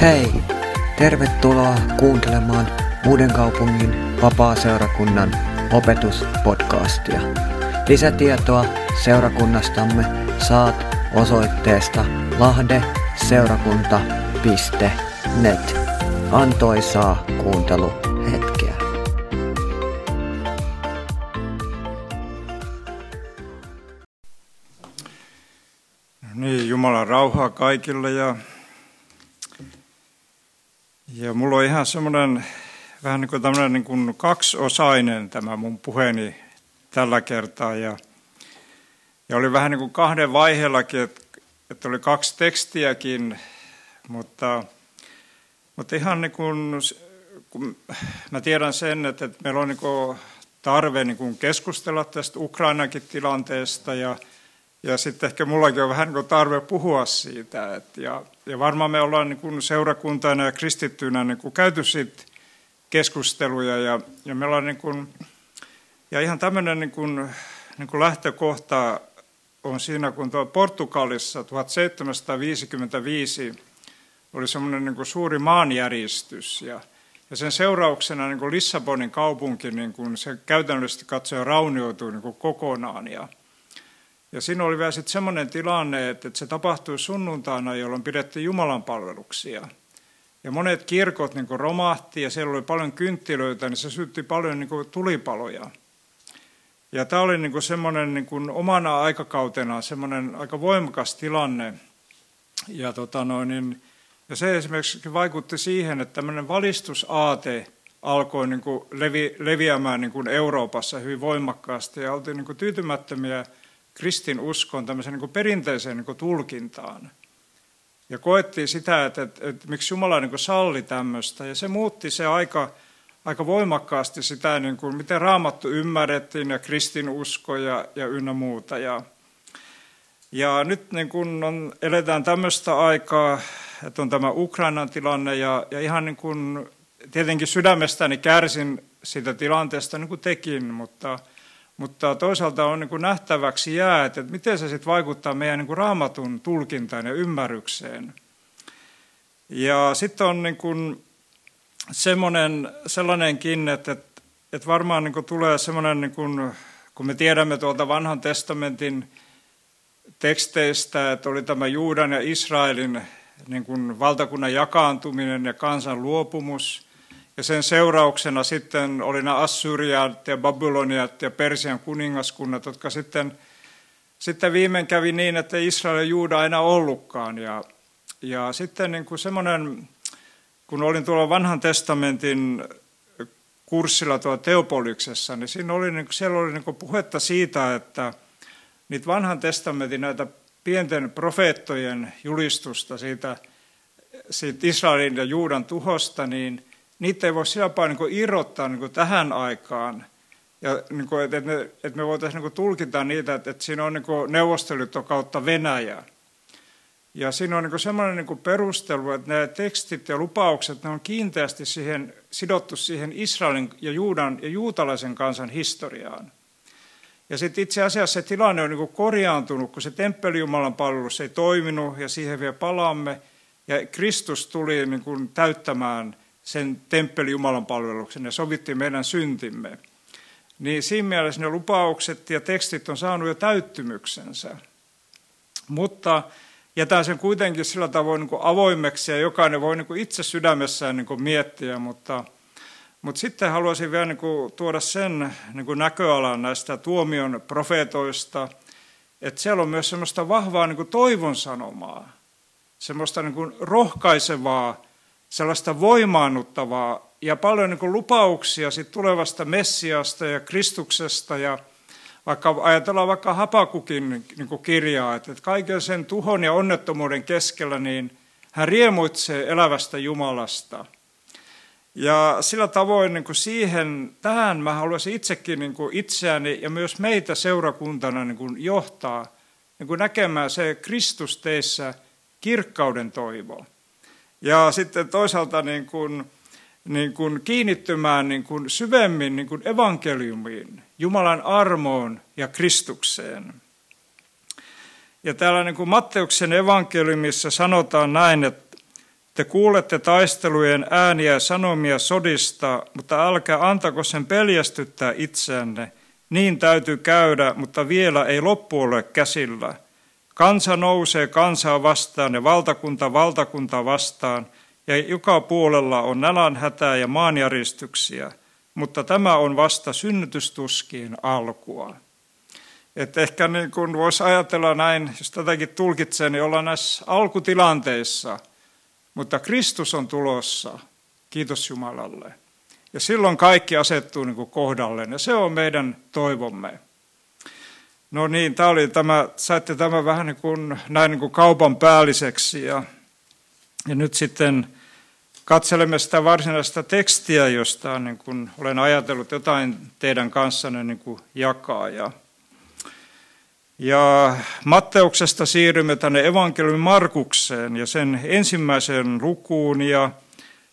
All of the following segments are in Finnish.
Hei! Tervetuloa kuuntelemaan Uuden kaupungin vapaa-seurakunnan opetuspodcastia. Lisätietoa seurakunnastamme saat osoitteesta lahdeseurakunta.net. Antoisaa kuunteluhetkeä. Niin, Jumalan rauhaa kaikille ja, ja mulla on ihan semmoinen vähän niin kuin tämmöinen niin kuin kaksiosainen tämä mun puheeni tällä kertaa ja, ja oli vähän niin kuin kahden vaiheellakin, että, että oli kaksi tekstiäkin, mutta, mutta ihan niin kuin, kun mä tiedän sen, että, että meillä on niin kuin tarve niin kuin keskustella tästä Ukrainakin tilanteesta ja, ja sitten ehkä mullakin on vähän niin tarve puhua siitä. Et ja, ja varmaan me ollaan niin kuin seurakuntana ja kristittyinä niin kuin käyty siitä keskusteluja ja, ja me ollaan niin kuin, ja ihan tämmöinen niin kuin, niin kuin lähtökohta on siinä, kun tuo Portugalissa 1755 oli semmoinen niin kuin suuri maanjäristys ja, ja sen seurauksena niin kuin Lissabonin kaupunki niin kuin se käytännöllisesti katsoen raunioitui niin kuin kokonaan ja, ja siinä oli vielä sitten semmoinen tilanne, että se tapahtui sunnuntaina, jolloin pidettiin Jumalan palveluksia. Ja monet kirkot niin romahti ja siellä oli paljon kynttilöitä, niin se sytti paljon niin tulipaloja. Ja tämä oli niin semmoinen niin kuin omana aikakautena semmoinen aika voimakas tilanne. Ja, tota noin, niin, ja se esimerkiksi vaikutti siihen, että tämmöinen valistusaate alkoi niin kuin levi, leviämään niin kuin Euroopassa hyvin voimakkaasti ja oltiin niin kuin tyytymättömiä kristin uskon tämmöiseen niin perinteiseen niin tulkintaan. Ja koettiin sitä, että, että, että miksi Jumala niin salli tämmöistä. Ja se muutti se aika, aika voimakkaasti sitä, niin kuin, miten raamattu ymmärrettiin ja kristin usko ja, ja ynnä muuta. Ja, ja nyt niin kuin on, eletään tämmöistä aikaa, että on tämä Ukrainan tilanne ja, ja ihan niin kuin, tietenkin sydämestäni kärsin siitä tilanteesta niin kuin tekin, mutta – mutta toisaalta on niin kuin nähtäväksi jää, että miten se sitten vaikuttaa meidän niin kuin raamatun tulkintaan ja ymmärrykseen. Ja sitten on niin kuin semmoinen, sellainenkin, että, että varmaan niin kuin tulee semmoinen, niin kuin, kun me tiedämme tuolta vanhan testamentin teksteistä, että oli tämä Juudan ja Israelin niin kuin valtakunnan jakaantuminen ja kansan luopumus – ja sen seurauksena sitten oli nämä Assyriat ja Babyloniat ja Persian kuningaskunnat, jotka sitten, sitten viimein kävi niin, että Israel ja Juuda enää ollutkaan. Ja, ja sitten niin kuin semmoinen, kun olin tuolla vanhan testamentin kurssilla tuolla Teopoliksessa, niin siinä oli, niin kuin, siellä oli niin kuin puhetta siitä, että niitä vanhan testamentin näitä pienten profeettojen julistusta siitä, siitä Israelin ja Juudan tuhosta, niin – niitä ei voi sillä tavalla niin irrottaa niin tähän aikaan. Ja niin kuin, että, me, että me voitaisiin niin tulkita niitä, että, että siinä on niin neuvostoliitto kautta Venäjä. Ja siinä on niin semmoinen niin perustelu, että nämä tekstit ja lupaukset ne on kiinteästi siihen, sidottu siihen Israelin ja Juudan ja juutalaisen kansan historiaan. Ja sitten itse asiassa se tilanne on niin korjaantunut, kun se temppelijumalan palvelus ei toiminut ja siihen vielä palaamme. Ja Kristus tuli niin kuin täyttämään – sen temppeli Jumalan palveluksen ja sovittiin meidän syntimme. Niin siinä mielessä ne lupaukset ja tekstit on saanut jo täyttymyksensä. Mutta jätän sen kuitenkin sillä tavoin niin avoimeksi ja jokainen voi niin itse sydämessään niin miettiä, mutta, mutta sitten haluaisin vielä niin tuoda sen niin näköalan näistä tuomion profeetoista, että siellä on myös semmoista vahvaa niin toivon sanomaa, semmoista niin rohkaisevaa sellaista voimaannuttavaa ja paljon niin lupauksia sit tulevasta Messiasta ja Kristuksesta ja vaikka ajatellaan vaikka Hapakukin niin kirjaa, että kaiken sen tuhon ja onnettomuuden keskellä niin hän riemuitsee elävästä Jumalasta. Ja sillä tavoin niin kuin siihen, tähän mä haluaisin itsekin niin kuin itseäni ja myös meitä seurakuntana niin kuin johtaa niin kuin näkemään se Kristus teissä kirkkauden toivo. Ja sitten toisaalta niin kuin, niin kuin kiinnittymään niin kuin syvemmin niin kuin evankeliumiin, Jumalan armoon ja Kristukseen. Ja täällä niin kuin Matteuksen evankeliumissa sanotaan näin, että Te kuulette taistelujen ääniä ja sanomia sodista, mutta älkää antako sen peljästyttää itseänne. Niin täytyy käydä, mutta vielä ei loppu ole käsillä. Kansa nousee kansaa vastaan ja valtakunta valtakunta vastaan, ja joka puolella on nälänhätää ja maanjäristyksiä, mutta tämä on vasta synnytystuskiin alkua. Että ehkä niin kuin voisi ajatella näin, jos tätäkin tulkitsee, niin ollaan näissä alkutilanteissa, mutta Kristus on tulossa, kiitos Jumalalle. Ja silloin kaikki asettuu niin kohdalleen, ja se on meidän toivomme. No niin, tämä oli tämä, saitte tämä vähän niin kuin, näin niin kuin kaupan päälliseksi, ja, ja nyt sitten katselemme sitä varsinaista tekstiä, josta niin kuin olen ajatellut jotain teidän kanssanne niin kuin jakaa. Ja ja Matteuksesta siirrymme tänne evankeliumin Markukseen ja sen ensimmäiseen lukuun ja,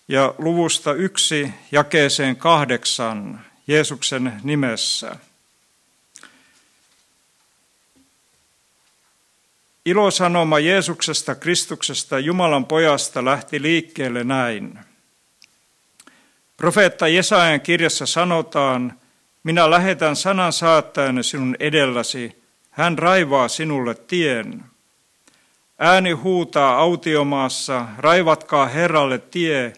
ja luvusta yksi jakeeseen kahdeksan Jeesuksen nimessä. Ilosanoma Jeesuksesta, Kristuksesta, Jumalan pojasta lähti liikkeelle näin. Profeetta Jesajan kirjassa sanotaan, minä lähetän sanan saattajan sinun edelläsi, hän raivaa sinulle tien. Ääni huutaa autiomaassa, raivatkaa Herralle tie,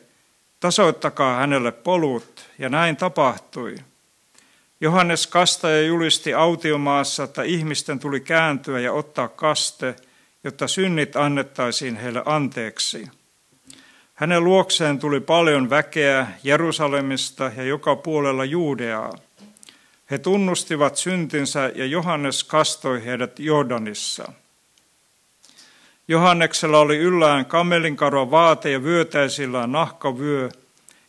tasoittakaa hänelle polut, ja näin tapahtui. Johannes kastaja julisti autiomaassa, että ihmisten tuli kääntyä ja ottaa kaste, jotta synnit annettaisiin heille anteeksi. Hänen luokseen tuli paljon väkeä Jerusalemista ja joka puolella Juudeaa. He tunnustivat syntinsä ja Johannes kastoi heidät Jordanissa. Johanneksella oli yllään kamelinkarva vaate ja vyötäisillä nahkavyö,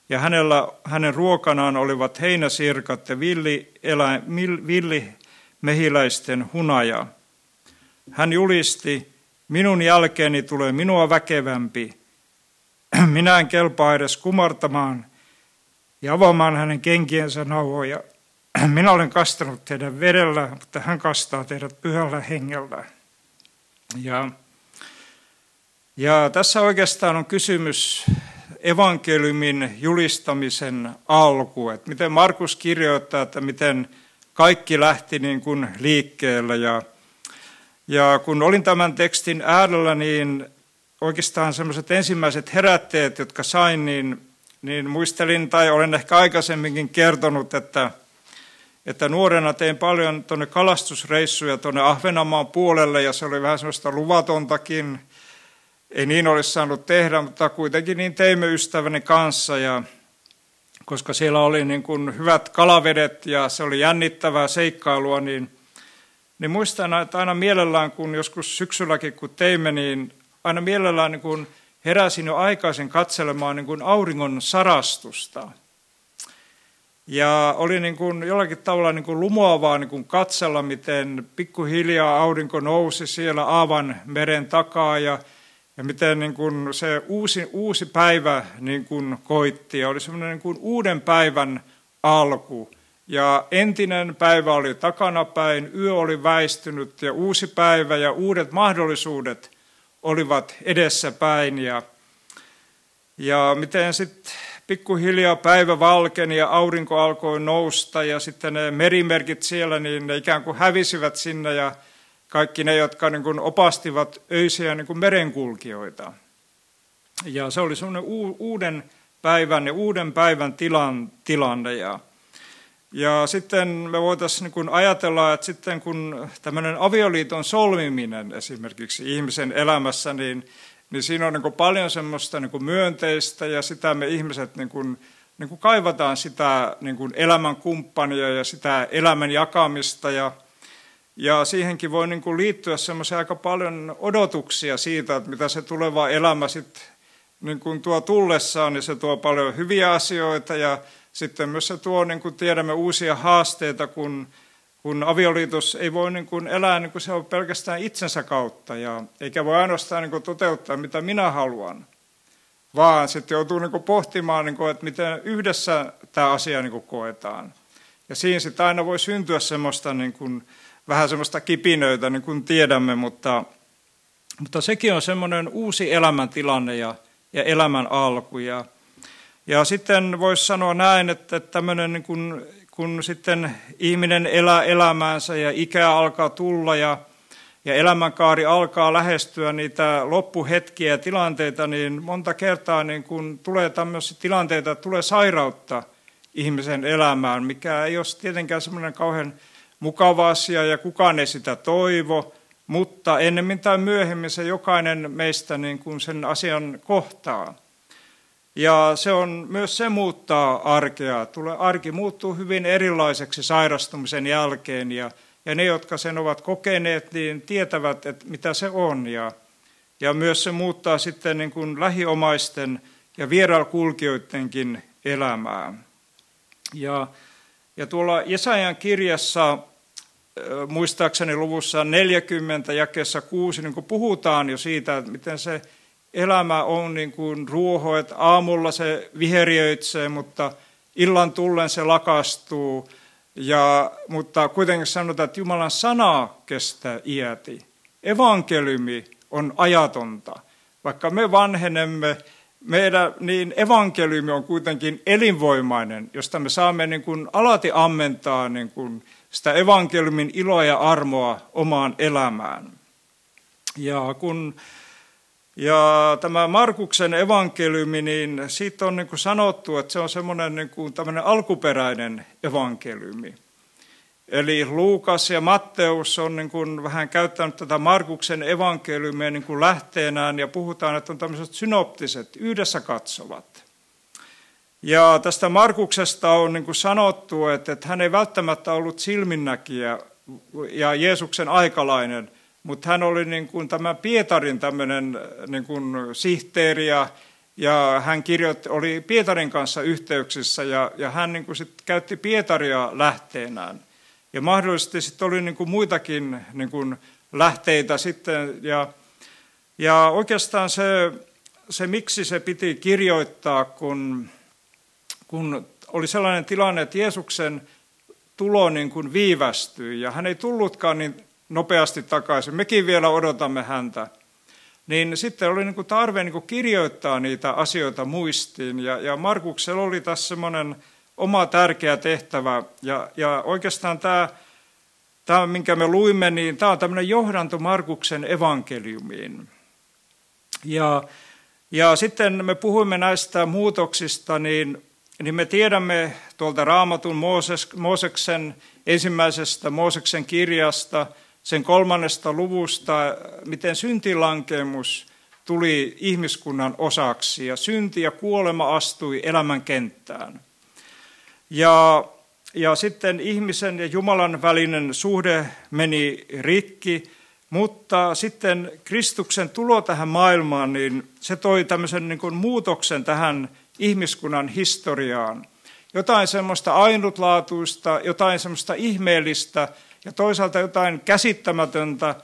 ja hänellä, hänen ruokanaan olivat heinäsirkat ja villi, elä, villimehiläisten hunaja. Hän julisti, minun jälkeeni tulee minua väkevämpi. Minä en kelpaa edes kumartamaan ja avaamaan hänen kenkiensä nauhoja. Minä olen kastanut teidän vedellä, mutta hän kastaa teidät pyhällä hengellä. Ja, ja tässä oikeastaan on kysymys evankeliumin julistamisen alku, että miten Markus kirjoittaa, että miten kaikki lähti niin kuin liikkeelle. Ja, ja kun olin tämän tekstin äärellä, niin oikeastaan semmoiset ensimmäiset herätteet, jotka sain, niin, niin muistelin tai olen ehkä aikaisemminkin kertonut, että – että nuorena tein paljon tuonne kalastusreissuja tuonne Ahvenanmaan puolelle ja se oli vähän sellaista luvatontakin. Ei niin olisi saanut tehdä, mutta kuitenkin niin teimme ystäväni kanssa ja koska siellä oli niin kuin hyvät kalavedet ja se oli jännittävää seikkailua, niin, niin muistan, että aina mielellään, kun joskus syksylläkin kun teimme, niin aina mielellään niin kuin heräsin jo aikaisin katselemaan niin kuin auringon sarastusta – ja oli niin kuin jollakin tavalla niin kuin lumoavaa niin kuin katsella, miten pikkuhiljaa aurinko nousi siellä Aavan meren takaa ja, ja miten niin kuin se uusi, uusi päivä niin kuin koitti. Ja oli semmoinen niin kuin uuden päivän alku. Ja entinen päivä oli takanapäin, yö oli väistynyt ja uusi päivä ja uudet mahdollisuudet olivat edessäpäin. Ja, ja miten sitten pikkuhiljaa päivä valkeni ja aurinko alkoi nousta ja sitten ne merimerkit siellä, niin ne ikään kuin hävisivät sinne ja kaikki ne, jotka niin kuin opastivat öisiä niin kuin merenkulkijoita. Ja se oli semmoinen uuden päivän ja uuden päivän tilan, tilanne. Ja, ja sitten me voitaisiin niin ajatella, että sitten kun tämmöinen avioliiton solmiminen esimerkiksi ihmisen elämässä, niin niin siinä on niin kuin paljon semmoista niin kuin myönteistä ja sitä me ihmiset niin kuin, niin kuin kaivataan sitä niin kuin elämän kumppania ja sitä elämän jakamista ja, ja siihenkin voi niin kuin liittyä semmoisia aika paljon odotuksia siitä, että mitä se tuleva elämä sitten niin tuo tullessaan, niin se tuo paljon hyviä asioita ja sitten myös se tuo, niin kuin tiedämme, uusia haasteita, kun kun avioliitos ei voi niin kuin elää niin kuin se on pelkästään itsensä kautta, ja eikä voi ainoastaan niin kuin toteuttaa, mitä minä haluan, vaan sitten joutuu niin kuin pohtimaan, niin kuin, että miten yhdessä tämä asia niin kuin koetaan. Ja siinä sitten aina voi syntyä semmoista niin kuin, vähän semmoista kipinöitä, niin kuin tiedämme, mutta, mutta sekin on semmoinen uusi elämäntilanne, ja ja elämän alku. Ja, ja sitten voisi sanoa näin, että tämmöinen niin kun, kun sitten ihminen elää elämäänsä ja ikä alkaa tulla ja, ja elämänkaari alkaa lähestyä niitä loppuhetkiä ja tilanteita, niin monta kertaa niin kun tulee tämmöisiä tilanteita, tulee sairautta ihmisen elämään, mikä ei ole tietenkään semmoinen kauhean mukava asia ja kukaan ei sitä toivo, mutta ennemmin tai myöhemmin se jokainen meistä niin kuin sen asian kohtaa. Ja se on myös se muuttaa arkea. Tulee, arki muuttuu hyvin erilaiseksi sairastumisen jälkeen ja, ja ne, jotka sen ovat kokeneet, niin tietävät, että mitä se on. Ja, ja myös se muuttaa sitten niin kuin lähiomaisten ja vierailukulkijoidenkin elämää. Ja, ja tuolla Jesajan kirjassa muistaakseni luvussa 40 jakeessa 6 niin puhutaan jo siitä, että miten se elämä on niin kuin ruoho, että aamulla se viheriöitsee, mutta illan tullen se lakastuu. Ja, mutta kuitenkin sanotaan, että Jumalan sana kestää iäti. Evankeliumi on ajatonta. Vaikka me vanhenemme, meidän, niin evankeliumi on kuitenkin elinvoimainen, josta me saamme niin kuin alati ammentaa niin kuin sitä evankeliumin iloa ja armoa omaan elämään. Ja kun ja tämä Markuksen evankeliumi, niin siitä on niin kuin sanottu, että se on semmoinen niin kuin alkuperäinen evankeliumi. Eli Luukas ja Matteus on niin kuin vähän käyttänyt tätä Markuksen evankeliumia niin kuin lähteenään ja puhutaan, että on tämmöiset synoptiset, yhdessä katsovat. Ja tästä Markuksesta on niin kuin sanottu, että, että hän ei välttämättä ollut silminnäkijä ja Jeesuksen aikalainen, mutta hän oli niin kuin tämä Pietarin tämmöinen niin kuin sihteeri ja, ja hän kirjoitti, oli Pietarin kanssa yhteyksissä ja, ja hän niin kuin sit käytti Pietaria lähteenään. Ja mahdollisesti sitten oli niin kuin muitakin niin kuin lähteitä sitten ja, ja oikeastaan se, se, miksi se piti kirjoittaa, kun kun oli sellainen tilanne, että Jeesuksen tulo niin kuin viivästyi ja hän ei tullutkaan niin nopeasti takaisin. Mekin vielä odotamme häntä. Niin sitten oli niin kuin tarve niin kuin kirjoittaa niitä asioita muistiin ja, ja Markuksella oli tässä semmoinen oma tärkeä tehtävä ja, ja oikeastaan tämä, tämä, minkä me luimme, niin tämä on tämmöinen johdanto Markuksen evankeliumiin. Ja, ja sitten me puhuimme näistä muutoksista, niin niin me tiedämme tuolta raamatun Mooses, Mooseksen ensimmäisestä Mooseksen kirjasta, sen kolmannesta luvusta, miten syntilankemus tuli ihmiskunnan osaksi ja synti ja kuolema astui elämän kenttään. Ja, ja sitten ihmisen ja Jumalan välinen suhde meni rikki, mutta sitten Kristuksen tulo tähän maailmaan, niin se toi tämmöisen niin kuin muutoksen tähän ihmiskunnan historiaan. Jotain semmoista ainutlaatuista, jotain semmoista ihmeellistä ja toisaalta jotain käsittämätöntä.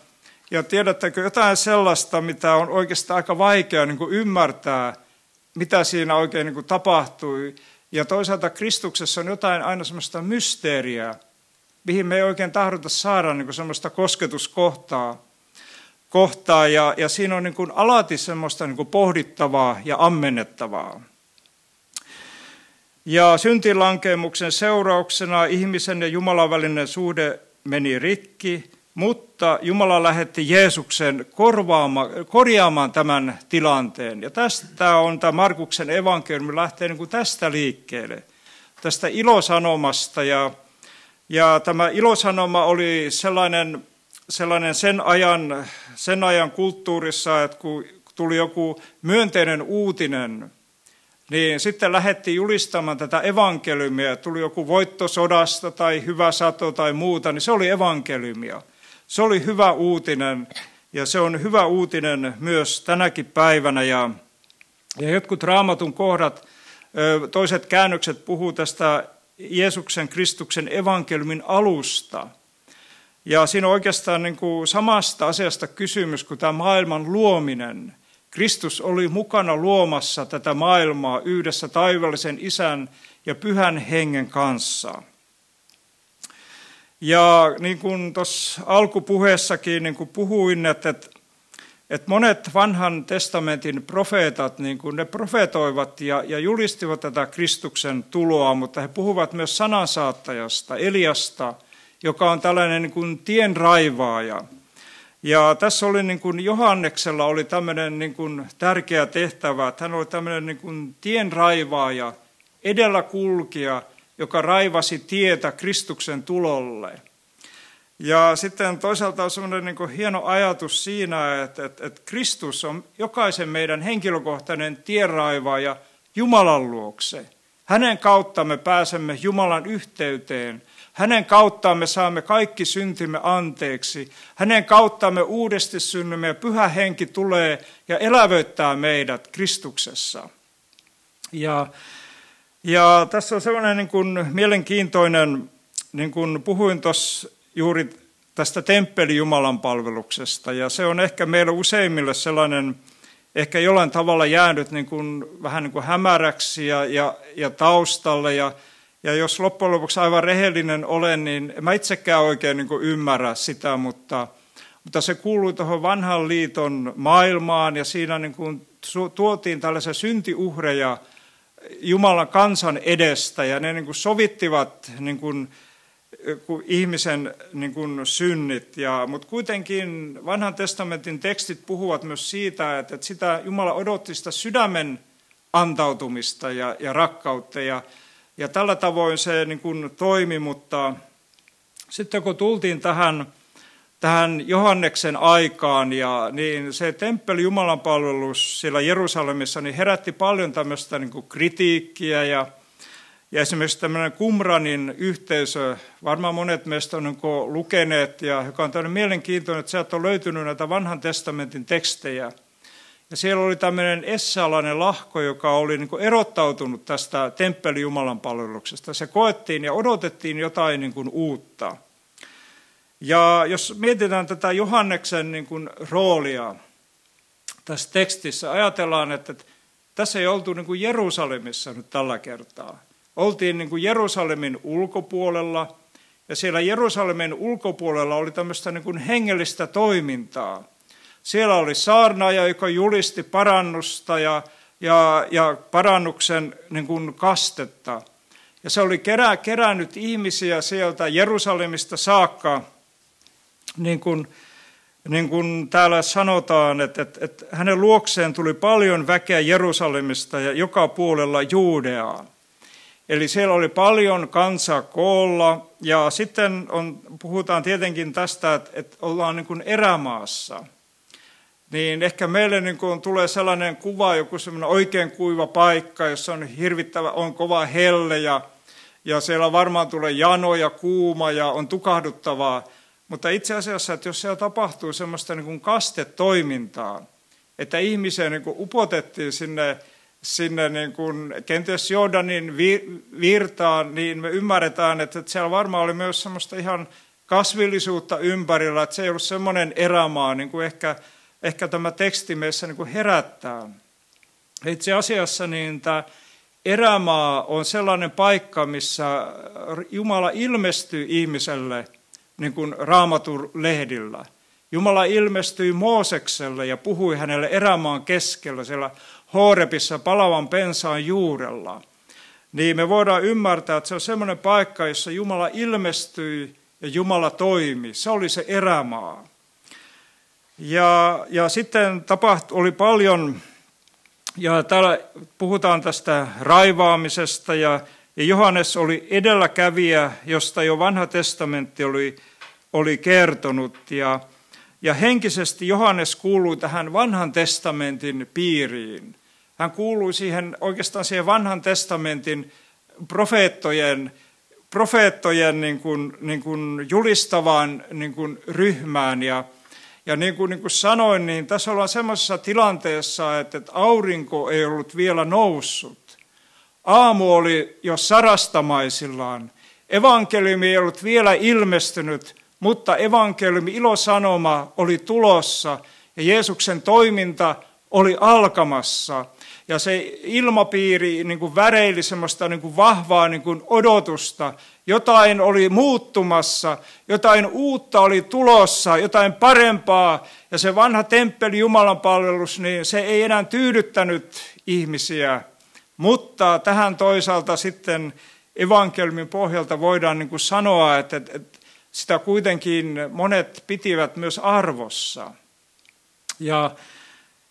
Ja tiedättekö jotain sellaista, mitä on oikeastaan aika vaikea niin kuin ymmärtää, mitä siinä oikein niin kuin tapahtui. Ja toisaalta Kristuksessa on jotain aina semmoista mysteeriä, mihin me ei oikein tahdota saada niin kuin semmoista kosketuskohtaa. Kohtaa, ja, ja siinä on niin kuin alati semmoista niin kuin pohdittavaa ja ammennettavaa. Ja syntilankemuksen seurauksena ihmisen ja Jumalan välinen suhde meni rikki, mutta Jumala lähetti Jeesuksen korjaamaan tämän tilanteen. Ja tästä on tämä Markuksen evankeliumi lähtee niin kuin tästä liikkeelle, tästä ilosanomasta. Ja, ja tämä ilosanoma oli sellainen, sellainen sen, ajan, sen ajan kulttuurissa, että kun tuli joku myönteinen uutinen, niin sitten lähdettiin julistamaan tätä evankeliumia, tuli joku voitto sodasta tai hyvä sato tai muuta, niin se oli evankeliumia. Se oli hyvä uutinen ja se on hyvä uutinen myös tänäkin päivänä. Ja, ja jotkut raamatun kohdat, toiset käännökset puhuu tästä Jeesuksen Kristuksen evankeliumin alusta. Ja siinä on oikeastaan niin kuin samasta asiasta kysymys kuin tämä maailman luominen – Kristus oli mukana luomassa tätä maailmaa yhdessä taivallisen isän ja pyhän hengen kanssa. Ja niin kuin tuossa alkupuheessakin niin kuin puhuin, että, että monet vanhan testamentin profeetat, niin kuin ne profetoivat ja, ja julistivat tätä Kristuksen tuloa, mutta he puhuvat myös sanansaattajasta, Eliasta, joka on tällainen niin kuin tienraivaaja. Ja tässä oli niin kuin Johanneksella oli tämmöinen niin kuin tärkeä tehtävä, että hän oli tämmöinen niin kuin tienraivaaja, edellä kulkija, joka raivasi tietä Kristuksen tulolle. Ja sitten toisaalta on semmoinen niin hieno ajatus siinä, että, että, että Kristus on jokaisen meidän henkilökohtainen tienraivaaja Jumalan luokse. Hänen kautta me pääsemme Jumalan yhteyteen. Hänen kauttaan me saamme kaikki syntimme anteeksi. Hänen kauttaan me uudesti synnymme ja pyhä henki tulee ja elävöittää meidät Kristuksessa. Ja, ja tässä on sellainen niin kuin mielenkiintoinen, niin kuin puhuin tuossa juuri tästä temppeli Jumalan palveluksesta. Ja se on ehkä meille useimmille sellainen, ehkä jollain tavalla jäänyt niin kuin, vähän niin kuin hämäräksi ja, ja, ja taustalle. Ja, ja jos loppujen lopuksi aivan rehellinen olen, niin mä itsekään oikein niin kuin ymmärrä sitä, mutta, mutta se kuului tuohon vanhan liiton maailmaan ja siinä niin kuin tuotiin tällaisia syntiuhreja Jumalan kansan edestä ja ne niin kuin sovittivat niin kuin ihmisen niin kuin synnit. Ja, mutta kuitenkin vanhan testamentin tekstit puhuvat myös siitä, että, että sitä Jumala odotti sitä sydämen antautumista ja, ja rakkautta. Ja, ja tällä tavoin se niin kuin toimi, mutta sitten kun tultiin tähän, tähän Johanneksen aikaan, ja, niin se temppeli Jumalan palvelus siellä Jerusalemissa niin herätti paljon tämmöistä niin kuin kritiikkiä ja ja esimerkiksi tämmöinen Kumranin yhteisö, varmaan monet meistä on niin lukeneet, ja joka on tämmöinen mielenkiintoinen, että sieltä on löytynyt näitä vanhan testamentin tekstejä. Ja siellä oli tämmöinen essalainen lahko, joka oli niin erottautunut tästä temppeli Jumalan palveluksesta. Se koettiin ja odotettiin jotain niin uutta. Ja jos mietitään tätä Johanneksen niin kuin roolia tässä tekstissä, ajatellaan, että tässä ei oltu niin kuin Jerusalemissa nyt tällä kertaa oltiin niin kuin Jerusalemin ulkopuolella, ja siellä Jerusalemin ulkopuolella oli tämmöistä niin kuin hengellistä toimintaa. Siellä oli saarnaaja, joka julisti parannusta ja, ja, ja parannuksen niin kuin kastetta. Ja se oli kerää, kerännyt ihmisiä sieltä Jerusalemista saakka, niin kuin, niin kuin täällä sanotaan, että, että, että hänen luokseen tuli paljon väkeä Jerusalemista ja joka puolella Juudeaa. Eli siellä oli paljon kansaa koolla ja sitten on, puhutaan tietenkin tästä, että, että ollaan niin kuin erämaassa. Niin ehkä meille niin kuin tulee sellainen kuva, joku sellainen oikein kuiva paikka, jossa on hirvittävä, on kova helle ja, ja siellä varmaan tulee jano ja kuuma ja on tukahduttavaa. Mutta itse asiassa, että jos siellä tapahtuu semmoista niin kuin kastetoimintaa, että ihmisiä niin kuin upotettiin sinne sinne niin kuin kenties Jordanin virtaan, niin me ymmärretään, että siellä varmaan oli myös semmoista ihan kasvillisuutta ympärillä, että se ei ollut semmoinen erämaa, niin kuin ehkä, ehkä tämä teksti meissä niin kuin herättää. Itse asiassa niin tämä erämaa on sellainen paikka, missä Jumala ilmestyy ihmiselle niin kuin raamatun lehdillä. Jumala ilmestyi Moosekselle ja puhui hänelle erämaan keskellä siellä Hoorepissa palavan pensaan juurella, niin me voidaan ymmärtää, että se on semmoinen paikka, jossa Jumala ilmestyi ja Jumala toimi. Se oli se erämaa. Ja, ja sitten tapahtui, oli paljon, ja täällä puhutaan tästä raivaamisesta, ja, ja Johannes oli edelläkävijä, josta jo vanha testamentti oli, oli kertonut. Ja, ja henkisesti Johannes kuului tähän vanhan testamentin piiriin. Hän kuului siihen oikeastaan siihen vanhan testamentin profeettojen, profeettojen niin kuin, niin kuin julistavaan niin kuin ryhmään. Ja, ja niin kuin, niin kuin sanoin, niin tässä ollaan semmoisessa tilanteessa, että, että aurinko ei ollut vielä noussut. Aamu oli jo sarastamaisillaan. Evankeliumi ei ollut vielä ilmestynyt, mutta evankeliumi ilosanoma oli tulossa ja Jeesuksen toiminta oli alkamassa. ja se ilmapiiri niin kuin väreili semmoista niin kuin vahvaa niin kuin odotusta. Jotain oli muuttumassa, jotain uutta oli tulossa, jotain parempaa. Ja se vanha temppeli Jumalan palvelus, niin se ei enää tyydyttänyt ihmisiä. Mutta tähän toisaalta sitten evankelmin pohjalta voidaan niin kuin sanoa, että, että sitä kuitenkin monet pitivät myös arvossa. Ja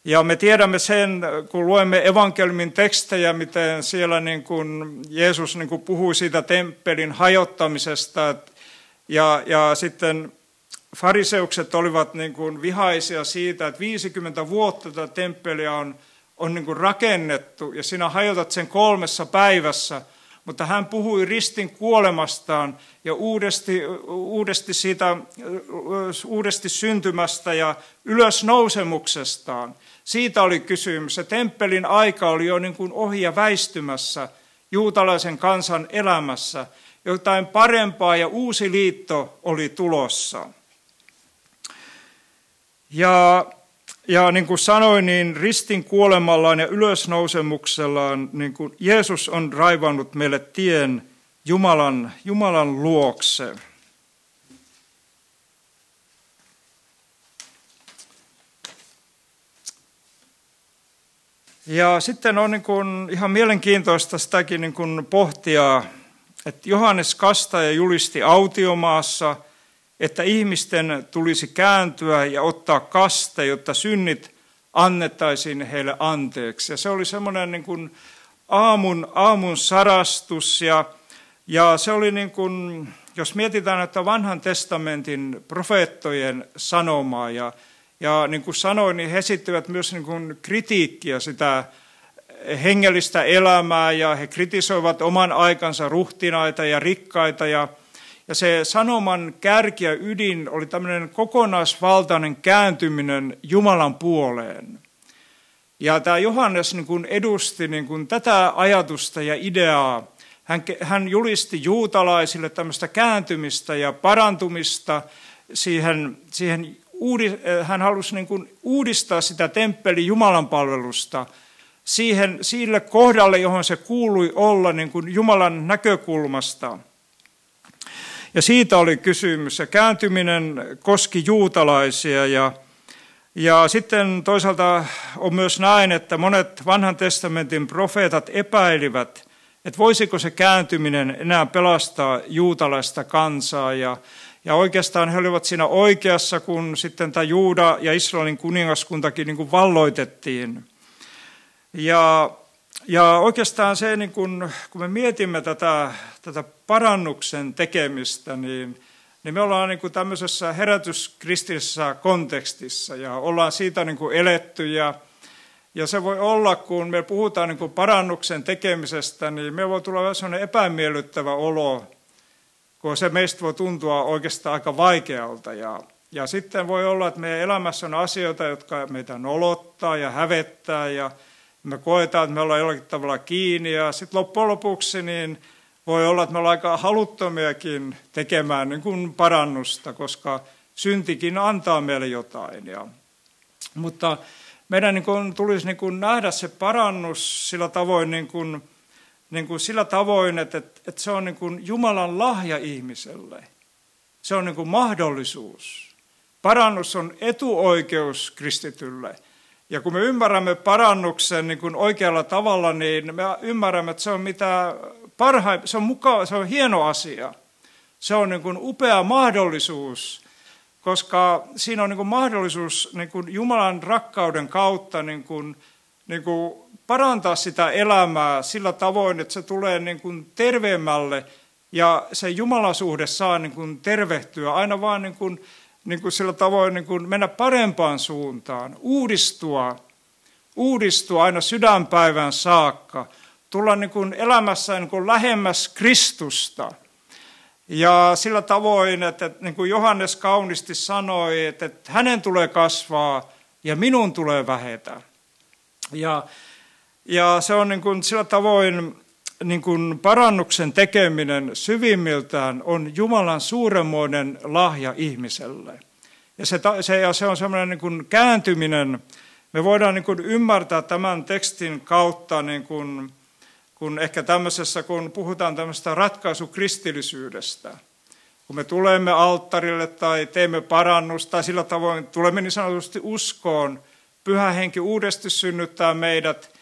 ja me tiedämme sen, kun luemme evankelmin tekstejä, miten siellä niin kuin Jeesus niin kuin puhui siitä temppelin hajottamisesta. Ja, ja sitten fariseukset olivat niin kuin vihaisia siitä, että 50 vuotta tätä temppeliä on, on niin kuin rakennettu ja sinä hajotat sen kolmessa päivässä. Mutta hän puhui ristin kuolemastaan ja uudesti, uudesti, siitä, uudesti syntymästä ja ylösnousemuksestaan. Siitä oli kysymys. Se temppelin aika oli jo niin kuin ohi ja väistymässä juutalaisen kansan elämässä. Jotain parempaa ja uusi liitto oli tulossa. Ja, ja niin kuin sanoin, niin ristin kuolemallaan ja ylösnousemuksellaan niin kuin Jeesus on raivannut meille tien Jumalan, Jumalan luokse. Ja sitten on niin kuin ihan mielenkiintoista sitäkin niin kuin pohtia, että Johannes Kastaja julisti autiomaassa, että ihmisten tulisi kääntyä ja ottaa kaste, jotta synnit annettaisiin heille anteeksi. Ja se oli semmoinen niin kuin aamun, aamun sarastus ja, ja se oli niin kuin, jos mietitään, että vanhan testamentin profeettojen sanomaa ja ja niin kuin sanoin, niin he esittivät myös niin kuin kritiikkiä sitä hengellistä elämää ja he kritisoivat oman aikansa ruhtinaita ja rikkaita. Ja, ja se sanoman kärki ja ydin oli tämmöinen kokonaisvaltainen kääntyminen Jumalan puoleen. Ja tämä Johannes niin kuin edusti niin kuin tätä ajatusta ja ideaa. Hän, hän julisti juutalaisille tämmöistä kääntymistä ja parantumista siihen, siihen Eh, hän halusi niin kuin uudistaa sitä temppeli Jumalan palvelusta siihen, sille kohdalle, johon se kuului olla niin kuin Jumalan näkökulmasta. Ja siitä oli kysymys. Ja kääntyminen koski juutalaisia ja, ja sitten toisaalta on myös näin, että monet vanhan testamentin profeetat epäilivät, että voisiko se kääntyminen enää pelastaa juutalaista kansaa ja, ja oikeastaan he olivat siinä oikeassa, kun sitten tämä Juuda ja Israelin kuningaskuntakin niin kuin valloitettiin. Ja, ja oikeastaan se, niin kun, kun me mietimme tätä, tätä parannuksen tekemistä, niin, niin me ollaan niin kuin tämmöisessä herätyskristillisessä kontekstissa ja ollaan siitä niin kuin eletty ja, ja se voi olla, kun me puhutaan niin kuin parannuksen tekemisestä, niin me voi tulla vähän sellainen epämiellyttävä olo, kun se meistä voi tuntua oikeastaan aika vaikealta. Ja, ja sitten voi olla, että meidän elämässä on asioita, jotka meitä nolottaa ja hävettää ja me koetaan, että me ollaan jollakin tavalla kiinni ja sitten loppujen lopuksi niin voi olla, että me ollaan aika haluttomiakin tekemään niin kuin parannusta, koska syntikin antaa meille jotain. Ja, mutta meidän niin kuin, tulisi niin kuin nähdä se parannus sillä tavoin, niin kuin, niin kuin sillä tavoin, että, että, että se on niin kuin Jumalan lahja ihmiselle. Se on niin kuin mahdollisuus. Parannus on etuoikeus kristitylle. Ja kun me ymmärrämme parannuksen niin kuin oikealla tavalla, niin me ymmärrämme, että se on mitä parhain, se on, mukava, se on hieno asia. Se on niin kuin upea mahdollisuus, koska siinä on niin kuin mahdollisuus niin kuin Jumalan rakkauden kautta niin kuin, niin kuin parantaa sitä elämää sillä tavoin, että se tulee niin kuin terveemmälle ja se Jumalasuhde saa niin kuin tervehtyä aina vaan niin kuin, niin kuin sillä tavoin niin kuin mennä parempaan suuntaan, uudistua, uudistua aina sydänpäivän saakka, tulla niin kuin elämässä niin kuin lähemmäs Kristusta. Ja sillä tavoin, että niin kuin Johannes kaunisti sanoi, että hänen tulee kasvaa ja minun tulee vähetä. Ja ja se on niin kuin sillä tavoin niin kuin parannuksen tekeminen syvimmiltään on Jumalan suuremmoinen lahja ihmiselle. Ja se, se, ja se on semmoinen niin kuin kääntyminen, Me voidaan niin kuin ymmärtää tämän tekstin kautta, niin kuin, kun ehkä tämmöisessä, kun puhutaan tämmöistä ratkaisukristillisyydestä. Kun me tulemme alttarille tai teemme parannusta tai sillä tavoin tulemme niin sanotusti uskoon, pyhä henki uudesti synnyttää meidät,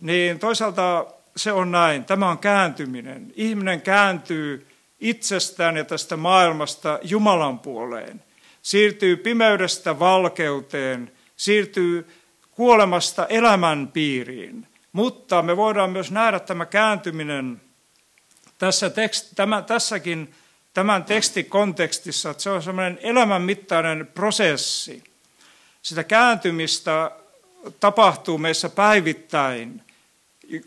niin toisaalta se on näin. Tämä on kääntyminen. Ihminen kääntyy itsestään ja tästä maailmasta Jumalan puoleen. Siirtyy pimeydestä valkeuteen, siirtyy kuolemasta elämän piiriin. Mutta me voidaan myös nähdä tämä kääntyminen tässä tekst, tämä, tässäkin tämän tekstikontekstissa, että se on semmoinen elämänmittainen prosessi. Sitä kääntymistä tapahtuu meissä päivittäin,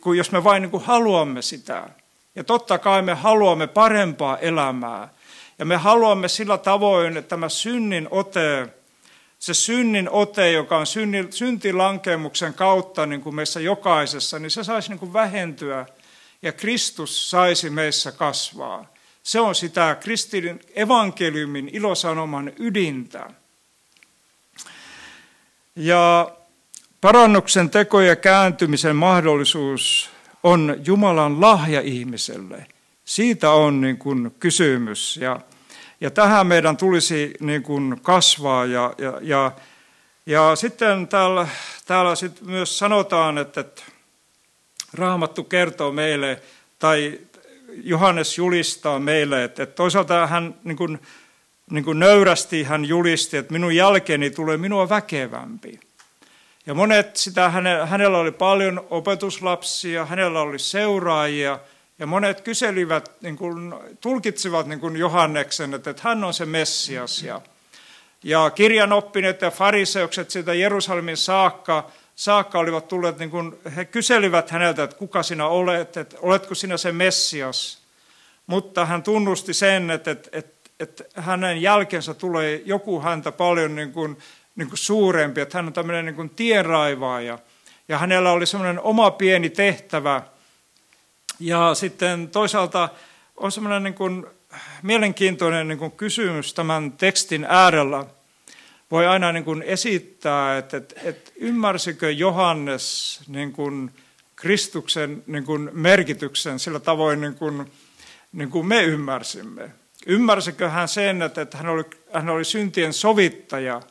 kun jos me vain niin kuin haluamme sitä. Ja totta kai me haluamme parempaa elämää. Ja me haluamme sillä tavoin, että tämä synnin ote, se synnin ote, joka on syntilankemuksen kautta niin kuin meissä jokaisessa, niin se saisi niin kuin vähentyä ja Kristus saisi meissä kasvaa. Se on sitä kristillin evankeliumin ilosanoman ydintä. Ja parannuksen teko ja kääntymisen mahdollisuus on Jumalan lahja ihmiselle. Siitä on niin kuin kysymys. Ja, ja tähän meidän tulisi niin kuin kasvaa. Ja, ja, ja, ja sitten täällä, täällä sit myös sanotaan, että, että Raamattu kertoo meille, tai Johannes julistaa meille, että, että toisaalta hän niin kuin, niin kuin nöyrästi hän julisti, että minun jälkeeni tulee minua väkevämpi. Ja monet sitä, hänellä oli paljon opetuslapsia, hänellä oli seuraajia, ja monet kyselivät, niin kuin, tulkitsivat niin kuin Johanneksen, että, että hän on se Messias. Ja, ja kirjanoppineet ja fariseukset sitä Jerusalemin saakka, saakka olivat tulleet, niin kuin, he kyselivät häneltä, että kuka sinä olet, että oletko sinä se Messias. Mutta hän tunnusti sen, että, että, että, että hänen jälkensä tulee joku häntä paljon niin kuin, niin kuin suurempi, että hän on tämmöinen niin kuin tienraivaaja. Ja hänellä oli semmoinen oma pieni tehtävä. Ja sitten toisaalta on semmoinen niin kuin mielenkiintoinen niin kuin kysymys tämän tekstin äärellä. Voi aina niin kuin esittää, että, että, että ymmärsikö Johannes niin kuin Kristuksen niin kuin merkityksen sillä tavoin, niin kuin, niin kuin me ymmärsimme. Ymmärsikö hän sen, että, että hän, oli, hän oli syntien sovittaja –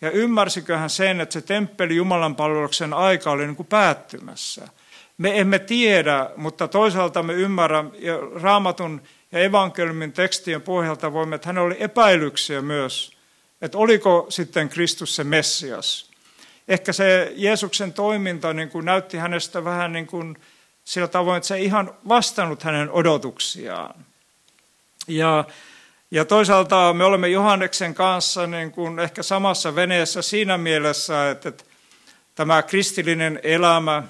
ja ymmärsikö hän sen, että se temppeli Jumalan palveluksen aika oli niin kuin päättymässä. Me emme tiedä, mutta toisaalta me ymmärrämme ja raamatun ja evankeliumin tekstien pohjalta voimme, että hän oli epäilyksiä myös, että oliko sitten Kristus se Messias. Ehkä se Jeesuksen toiminta niin kuin näytti hänestä vähän niin kuin sillä tavoin, että se ei ihan vastannut hänen odotuksiaan. Ja ja toisaalta me olemme Johanneksen kanssa niin kuin ehkä samassa veneessä siinä mielessä, että tämä kristillinen elämä,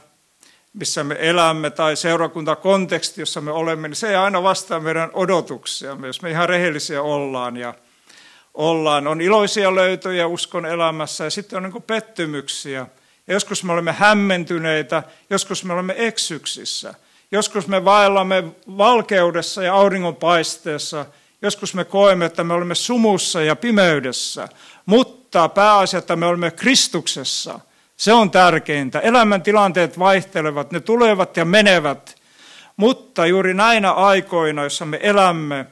missä me elämme, tai seurakuntakonteksti, jossa me olemme, niin se ei aina vastaa meidän odotuksia, jos me ihan rehellisiä ollaan. Ja ollaan. On iloisia löytöjä uskon elämässä ja sitten on niin pettymyksiä. Ja joskus me olemme hämmentyneitä, joskus me olemme eksyksissä. Joskus me vaellamme valkeudessa ja auringonpaisteessa – Joskus me koemme, että me olemme sumussa ja pimeydessä, mutta pääasia, että me olemme Kristuksessa. Se on tärkeintä. Elämäntilanteet vaihtelevat, ne tulevat ja menevät. Mutta juuri näinä aikoina, joissa me elämme,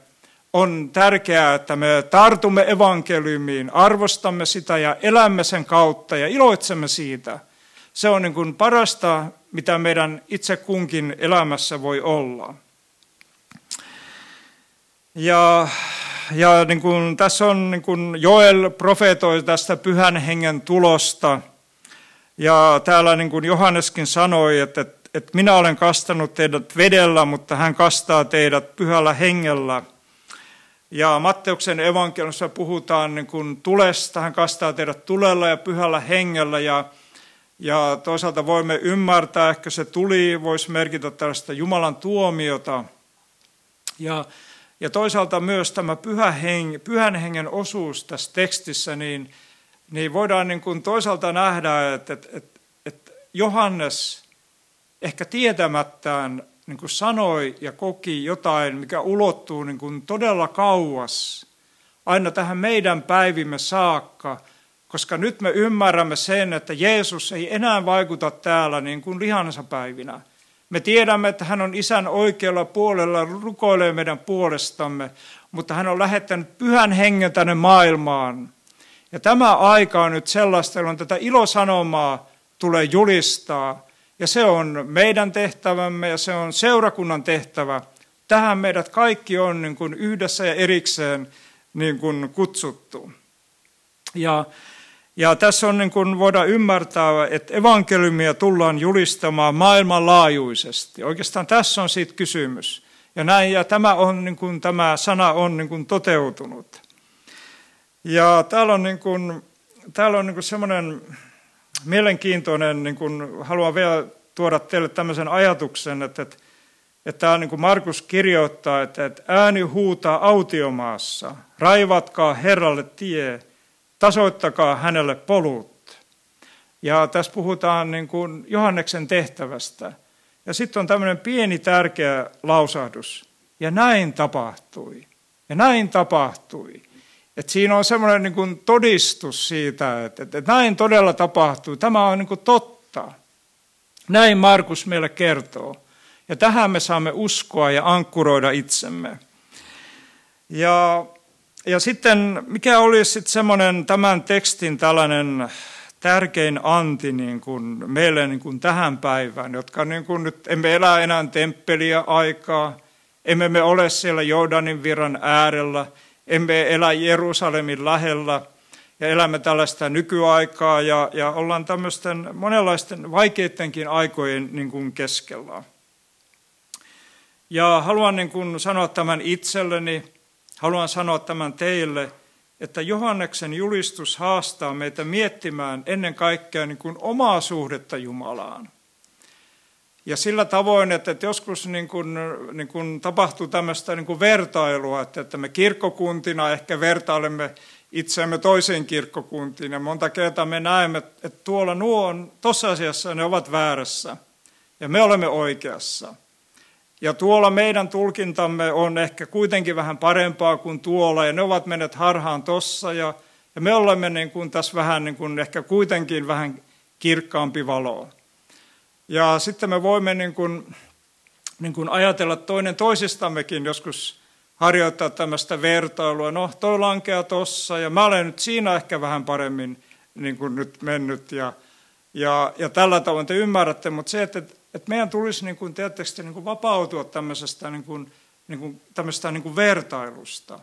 on tärkeää, että me tartumme evankeliumiin, arvostamme sitä ja elämme sen kautta ja iloitsemme siitä. Se on niin kuin parasta, mitä meidän itse kunkin elämässä voi olla. Ja, ja niin kuin, tässä on niin kuin Joel profetoi tästä pyhän hengen tulosta. Ja täällä niin kuin Johanneskin sanoi, että, että, että minä olen kastanut teidät vedellä, mutta hän kastaa teidät pyhällä hengellä. Ja Matteuksen evankeliumissa puhutaan niin kuin tulesta, hän kastaa teidät tulella ja pyhällä hengellä. Ja, ja toisaalta voimme ymmärtää, ehkä se tuli voisi merkitä tällaista Jumalan tuomiota. Ja ja toisaalta myös tämä pyhä heng, pyhän hengen osuus tässä tekstissä, niin, niin voidaan niin kuin toisaalta nähdä, että, että, että, että Johannes ehkä tietämättään niin kuin sanoi ja koki jotain, mikä ulottuu niin kuin todella kauas, aina tähän meidän päivimme saakka, koska nyt me ymmärrämme sen, että Jeesus ei enää vaikuta täällä niin kuin lihansa päivinä. Me tiedämme, että hän on isän oikealla puolella, rukoilee meidän puolestamme, mutta hän on lähettänyt pyhän hengen tänne maailmaan. Ja tämä aika on nyt sellaista, jolloin tätä ilosanomaa tulee julistaa. Ja se on meidän tehtävämme ja se on seurakunnan tehtävä. Tähän meidät kaikki on niin kuin yhdessä ja erikseen niin kuin kutsuttu. Ja, ja tässä on niin kuin voidaan ymmärtää, että evankeliumia tullaan julistamaan maailmanlaajuisesti. Oikeastaan tässä on siitä kysymys. Ja näin, ja tämä, on, niin kuin, tämä sana on niin kuin toteutunut. Ja täällä on, niin kuin, täällä on niin kuin semmoinen mielenkiintoinen, niin kuin, haluan vielä tuoda teille tämmöisen ajatuksen, että, että, että täällä niin kuin Markus kirjoittaa, että, että ääni huutaa autiomaassa, raivatkaa Herralle tie, tasoittakaa hänelle polut. Ja tässä puhutaan niin kuin Johanneksen tehtävästä. Ja sitten on tämmöinen pieni tärkeä lausahdus. Ja näin tapahtui. Ja näin tapahtui. Et siinä on semmoinen niin kuin todistus siitä, että, että näin todella tapahtui. Tämä on niin kuin totta. Näin Markus meille kertoo. Ja tähän me saamme uskoa ja ankkuroida itsemme. Ja, ja sitten, mikä olisi sitten semmoinen tämän tekstin tällainen tärkein anti niin kuin meille niin kuin tähän päivään, jotka niin kuin nyt emme elä enää temppeliä aikaa, emme me ole siellä Jordanin virran äärellä, emme elä Jerusalemin lähellä ja elämme tällaista nykyaikaa ja, ja ollaan tämmöisten monenlaisten vaikeittenkin aikojen niin kuin keskellä. Ja haluan niin kuin sanoa tämän itselleni, haluan sanoa tämän teille, että Johanneksen julistus haastaa meitä miettimään ennen kaikkea niin kuin omaa suhdetta Jumalaan. Ja sillä tavoin, että, joskus niin kuin, niin kuin tapahtuu tämmöistä niin kuin vertailua, että, että me kirkkokuntina ehkä vertailemme itseämme toiseen kirkkokuntiin. Ja monta kertaa me näemme, että tuolla nuo on, tosiasiassa ne ovat väärässä ja me olemme oikeassa. Ja tuolla meidän tulkintamme on ehkä kuitenkin vähän parempaa kuin tuolla, ja ne ovat menneet harhaan tossa, ja, ja me olemme niin kuin tässä vähän niin kuin ehkä kuitenkin vähän kirkkaampi valo. Ja sitten me voimme niin kuin, niin kuin ajatella toinen toisistammekin joskus harjoittaa tämmöistä vertailua. No, toi lankea tossa, ja mä olen nyt siinä ehkä vähän paremmin niin kuin nyt mennyt, ja, ja, ja tällä tavoin te ymmärrätte, mutta se, että että meidän tulisi niin kuin, tietysti, niin kuin vapautua tämmöisestä, niin kuin, niin kuin, tämmöisestä niin kuin vertailusta.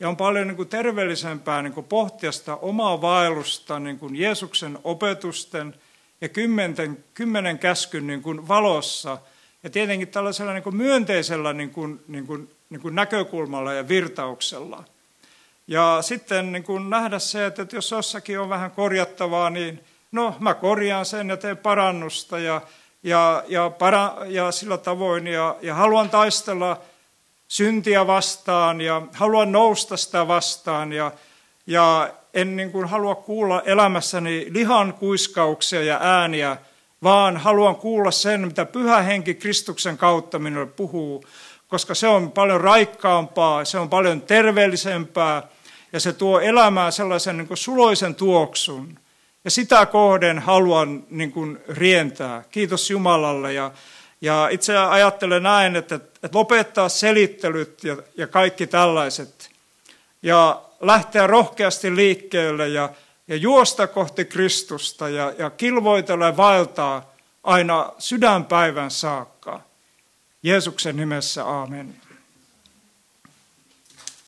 Ja on paljon niin kuin terveellisempää niin kuin pohtia sitä omaa vaellusta niin kuin Jeesuksen opetusten ja kymmenen, kymmenen käskyn niin kuin valossa. Ja tietenkin tällaisella niin kuin myönteisellä niin kuin, niin kuin, niin kuin näkökulmalla ja virtauksella. Ja sitten niin kuin nähdä se, että jos jossakin on vähän korjattavaa, niin no mä korjaan sen ja teen parannusta ja ja, ja, para, ja sillä tavoin. Ja, ja haluan taistella syntiä vastaan ja haluan nousta sitä vastaan ja, ja en niin kuin halua kuulla elämässäni lihan kuiskauksia ja ääniä, vaan haluan kuulla sen, mitä pyhä henki Kristuksen kautta minulle puhuu, koska se on paljon raikkaampaa, se on paljon terveellisempää ja se tuo elämään sellaisen niin kuin suloisen tuoksun. Ja sitä kohden haluan niin kuin rientää. Kiitos Jumalalle. Ja, ja itse ajattelen näin, että, että lopettaa selittelyt ja, ja kaikki tällaiset. Ja lähteä rohkeasti liikkeelle ja, ja juosta kohti Kristusta ja, ja kilvoitella vaeltaa aina sydänpäivän saakka. Jeesuksen nimessä, amen.